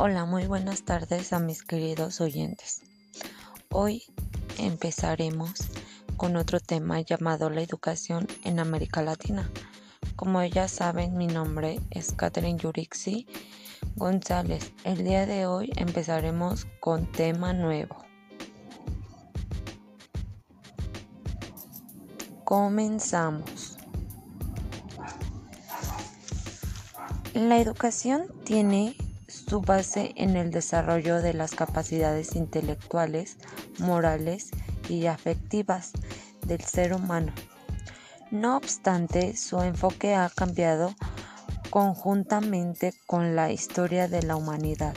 Hola, muy buenas tardes a mis queridos oyentes. Hoy empezaremos con otro tema llamado la educación en América Latina. Como ya saben, mi nombre es Catherine Yurixi González. El día de hoy empezaremos con tema nuevo. Comenzamos. La educación tiene su base en el desarrollo de las capacidades intelectuales, morales y afectivas del ser humano. No obstante, su enfoque ha cambiado conjuntamente con la historia de la humanidad.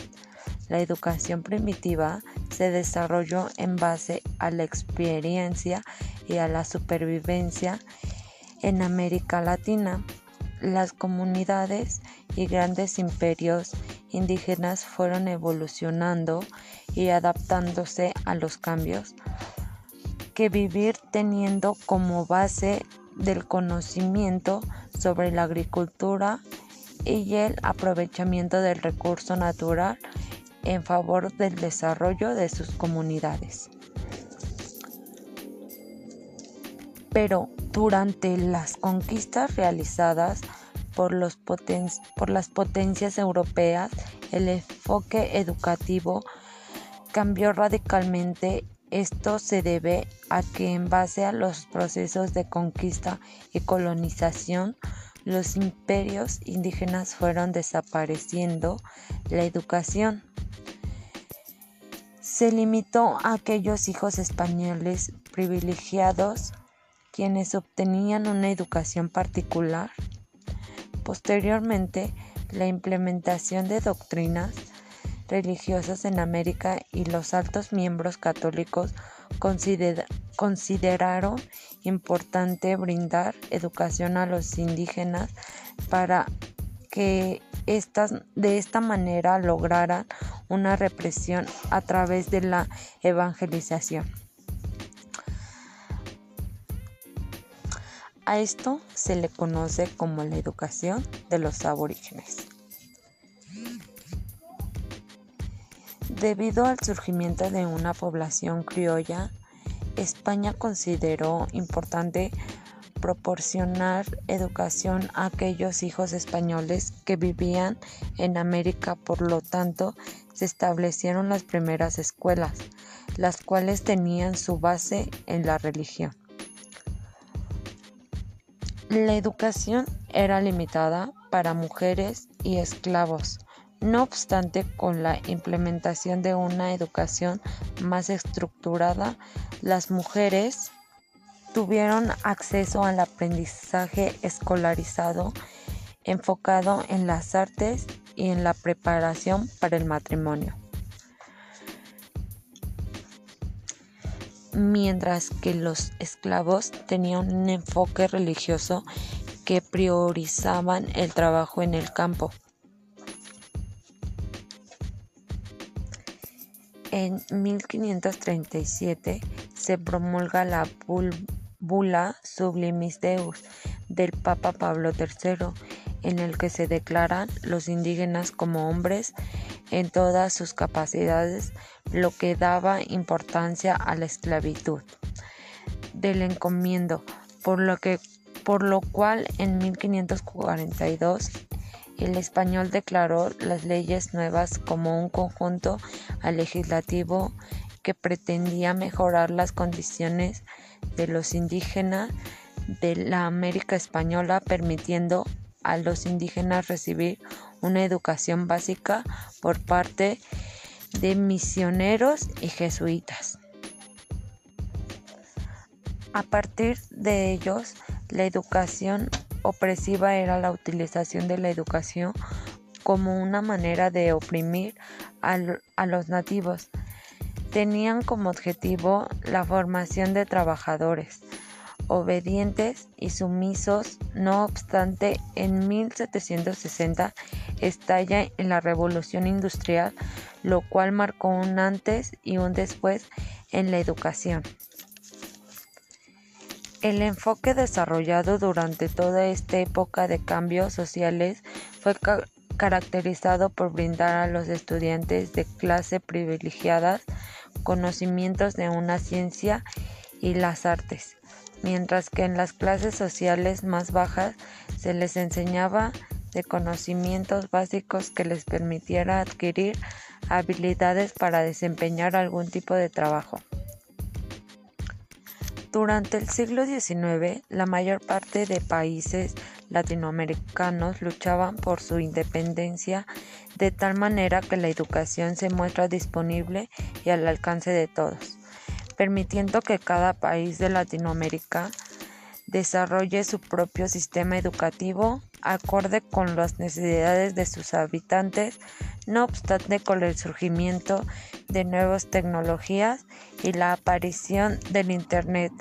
La educación primitiva se desarrolló en base a la experiencia y a la supervivencia en América Latina. Las comunidades y grandes imperios indígenas fueron evolucionando y adaptándose a los cambios que vivir teniendo como base del conocimiento sobre la agricultura y el aprovechamiento del recurso natural en favor del desarrollo de sus comunidades. Pero durante las conquistas realizadas por, las potencias europeas, el enfoque educativo cambió radicalmente. Esto se debe a que en base a los procesos de conquista y colonización, los imperios indígenas fueron desapareciendo la educación. Se limitó a aquellos hijos españoles privilegiados quienes obtenían una educación particular Posteriormente, la implementación de doctrinas religiosas en América y los altos miembros católicos consideraron importante brindar educación a los indígenas para que de esta manera lograran una represión a través de la evangelización. A esto se le conoce como la educación de los aborígenes. Debido al surgimiento de una población criolla, España consideró importante proporcionar educación a aquellos hijos españoles que vivían en América, por lo tanto se establecieron las primeras escuelas, las cuales tenían su base en la religión. La educación era limitada para mujeres y esclavos. No obstante, con la implementación de una educación más estructurada, las mujeres tuvieron acceso al aprendizaje escolarizado enfocado en las artes y en la preparación para el matrimonio. Mientras que los esclavos tenían un enfoque religioso que priorizaban el trabajo en el campo. En 1537 se promulga la bula Sublimis Deus del Papa Pablo III, en el que se declaran los indígenas como hombres en todas sus capacidades, lo que daba importancia a la esclavitud del encomiendo, por lo, que, por lo cual en 1542 el español declaró las leyes nuevas como un conjunto legislativo que pretendía mejorar las condiciones de los indígenas de la América española, permitiendo a los indígenas recibir una educación básica por parte de misioneros y jesuitas. A partir de ellos, la educación opresiva era la utilización de la educación como una manera de oprimir a, los nativos. Tenían como objetivo la formación de trabajadores, obedientes y sumisos. No obstante, en 1760 estalla en la revolución industrial, lo cual marcó un antes y un después en la educación. El enfoque desarrollado durante toda esta época de cambios sociales fue caracterizado por brindar a los estudiantes de clase privilegiadas conocimientos de una ciencia y las artes, mientras que en las clases sociales más bajas se les enseñaba de conocimientos básicos que les permitiera adquirir habilidades para desempeñar algún tipo de trabajo. Durante el siglo XIX, la mayor parte de países latinoamericanos luchaban por su independencia de tal manera que la educación se muestra disponible y al alcance de todos, permitiendo que cada país de Latinoamérica desarrolle su propio sistema educativo acorde con las necesidades de sus habitantes, no obstante con el surgimiento de nuevas tecnologías y la aparición del Internet,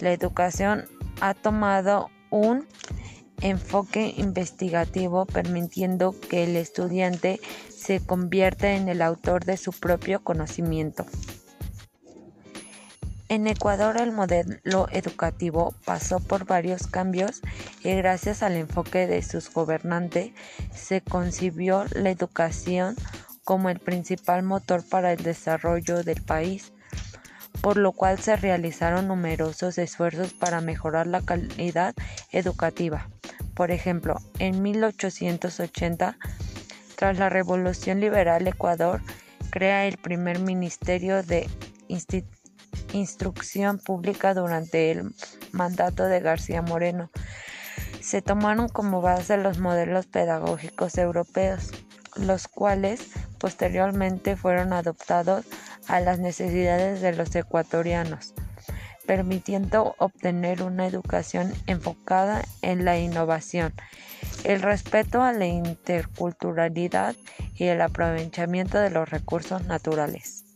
la educación ha tomado un enfoque investigativo permitiendo que el estudiante se convierta en el autor de su propio conocimiento. En Ecuador el modelo educativo pasó por varios cambios y gracias al enfoque de sus gobernantes se concibió la educación como el principal motor para el desarrollo del país, por lo cual se realizaron numerosos esfuerzos para mejorar la calidad educativa. Por ejemplo, en 1880, tras la Revolución Liberal Ecuador, crea el primer Ministerio de Instituciones instrucción pública durante el mandato de García Moreno. Se tomaron como base los modelos pedagógicos europeos, los cuales posteriormente fueron adoptados a las necesidades de los ecuatorianos, permitiendo obtener una educación enfocada en la innovación, el respeto a la interculturalidad y el aprovechamiento de los recursos naturales.